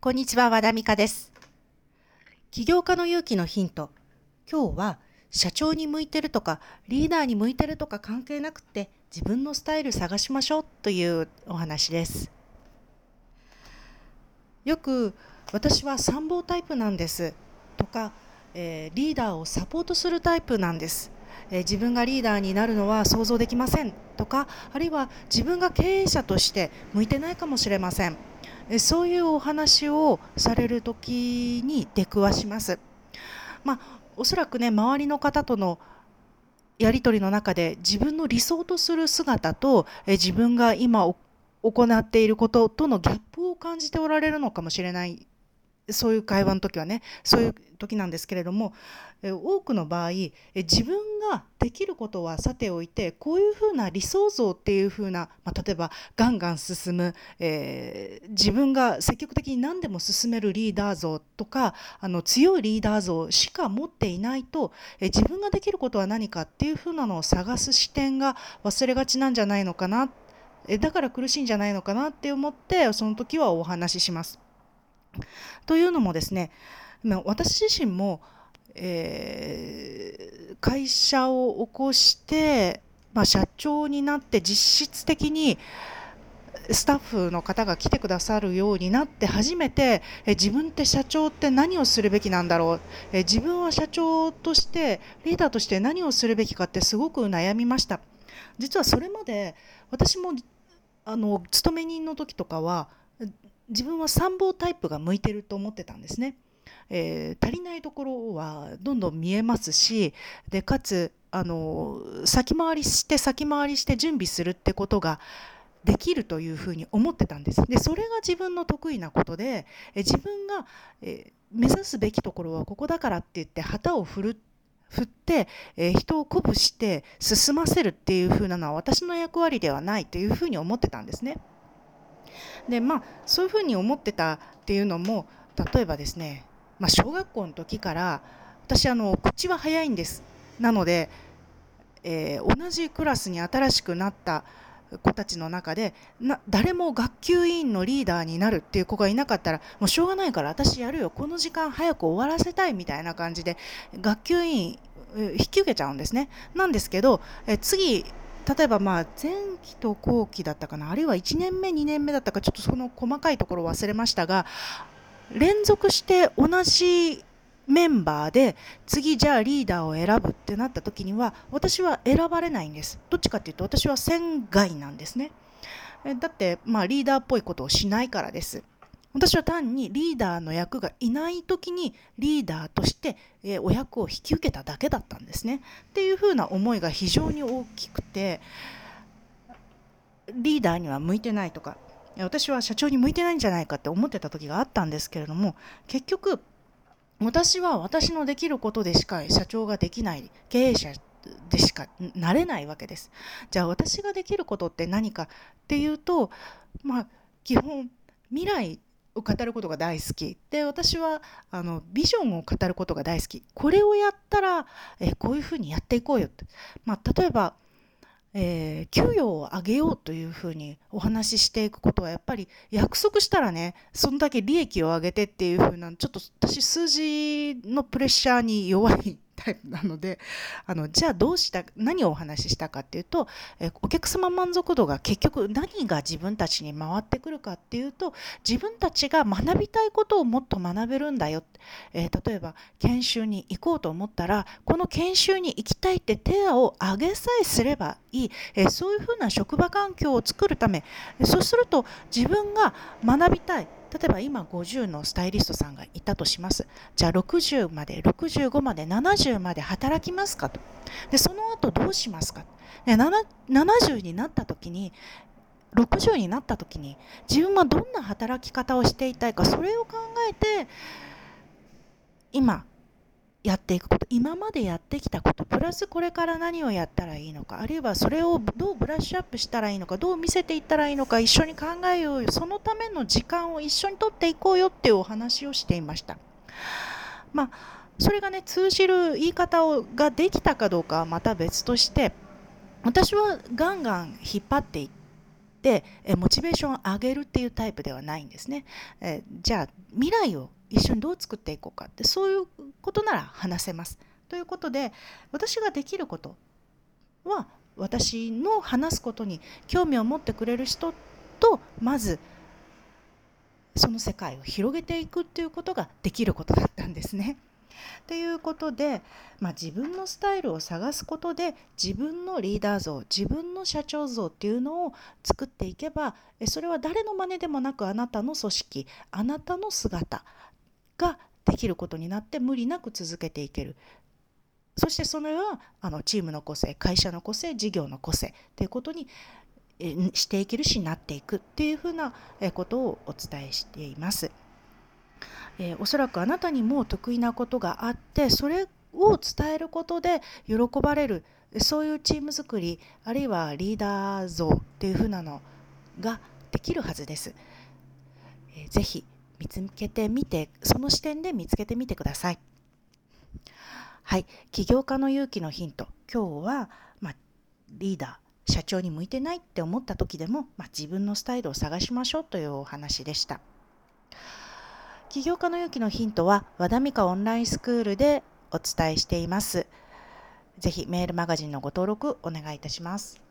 こんにちは、和田美香です。起業家の勇気のヒント。今日は社長に向いてるとかリーダーに向いてるとか関係なくて自分のスタイル探しましょうというお話です。よく私は参謀タイプなんですとか、えーリーダーをサポートするタイプなんです。えー自分がリーダーになるのは想像できませんとかあるいは自分が経営者として向いてないかもしれませんそういうお話をされる時に出くわします。まあ、おそらくね周りの方とのやり取りの中で自分の理想とする姿とえ自分が今行っていることとのギャップを感じておられるのかもしれないそういう会話の時はねそういう時なんですけれども多くの場合自分ができることはさておいてこういうふうな理想像っていうふうな、まあ、例えばガンガン進む、えー自分が積極的に何でも進めるリーダー像とかあの強いリーダー像しか持っていないとえ自分ができることは何かっていうふうなのを探す視点が忘れがちなんじゃないのかなだから苦しいんじゃないのかなって思ってその時はお話しします。というのもですね私自身も、えー会社を起こして、まあ、社長になって実質的にスタッフの方が来てくださるようになって初めてえ自分って社長って何をするべきなんだろうえ自分は社長としてリーダーとして何をするべきかってすごく悩みました。実はそれまで私もあの勤め人の時とかは自分は参謀タイプが向いてると思ってたんですね。えー足りないところはどんどん見えますしでかつあの先回りして先回りして準備するってことができるというふうに思ってたんです。でそれが自分の得意なことでえ自分が、えー目指すべきところはここだからって言って旗を振る振って、えー人を鼓舞して進ませるっていうふうなのは私の役割ではないというふうに思ってたんですね。でまあそういうふうに思ってたっていうのも例えばですね、まあ、小学校の時から私あの口は早いんです。なので、えー同じクラスに新しくなった子たちの中でな誰も学級委員のリーダーになるっていう子がいなかったらもうしょうがないから私やるよこの時間早く終わらせたいみたいな感じで学級委員引き受けちゃうんですね。なんですけど、え次例えばまあ前期と後期だったかなあるいは1年目2年目だったかちょっとその細かいところ忘れましたが連続して同じメンバーで次じゃあリーダーを選ぶってなった時には私は選ばれないんです。どっちかっていうと私は船外なんですね。だってまあリーダーっぽいことをしないからです。私は単にリーダーの役がいない時にリーダーとして、えお役を引き受けただけだったんですねっていうふうな思いが非常に大きくてリーダーには向いてないとか私は社長に向いてないんじゃないかって思ってた時があったんですけれども結局私は私のできることでしか社長ができない経営者でしかなれないわけです。じゃあ私ができることって何かっていうとまあ基本未来を語ることが大好き。で私はあのビジョンを語ることが大好き。これをやったらえこういうふうにやっていこうよって、まあ、例えばえー給与を上げようというふうにお話ししていくことはやっぱり約束したらねそんだけ利益を上げてっていうふうなちょっと私数字のプレッシャーに弱いイプなのであのじゃあどうした何をお話ししたかっていうと、えお客様満足度が結局何が自分たちに回ってくるかっていうと自分たちが学びたいことをもっと学べるんだよ、えー例えば研修に行こうと思ったらこの研修に行きたいって手を挙げさえすればいい、えーそういうふうな職場環境を作るため。そうすると自分が学びたい。例えば今50のスタイリストさんがいたとします。じゃあ60まで65まで70まで働きますかと。でその後どうしますかで70になった時に60になった時に自分はどんな働き方をしていたいかそれを考えて今やっていくこと今までやってきたことプラスこれから何をやったらいいのかあるいはそれをどうブラッシュアップしたらいいのかどう見せていったらいいのか一緒に考えようよそのための時間を一緒にとっていこうよっていうお話をしていました。まあそれがね通じる言い方をができたかどうかはまた別として私はガンガン引っ張っていってでモチベーションを上げるっていうタイプではないんですね。えじゃあ未来を一緒にどう作っていこうかってそういうことなら話せます。ということで私ができることは私の話すことに興味を持ってくれる人とまずその世界を広げていくっていうことができることだったんですね。ということで、まあ、自分のスタイルを探すことで自分のリーダー像自分の社長像っていうのを作っていけばそれは誰の真似でもなくあなたの組織あなたの姿ができることになって無理なく続けていけるそしてそれはあのチームの個性会社の個性事業の個性ということにしていけるしなっていくっていうふうなことをお伝えしています。えー、おそらくあなたにも得意なことがあってそれを伝えることで喜ばれるそういうチーム作りあるいはリーダー像っていうふうなのができるはずです。えー、ぜひ見つけてみてその視点で見つけてみてください。はい、起業家の勇気のヒント今日は、まあ、リーダー社長に向いてないって思った時でも、まあ、自分のスタイルを探しましょうというお話でした。起業家の勇気のヒントは和田美香オンラインスクールでお伝えしています。ぜひメールマガジンのご登録お願いいたします。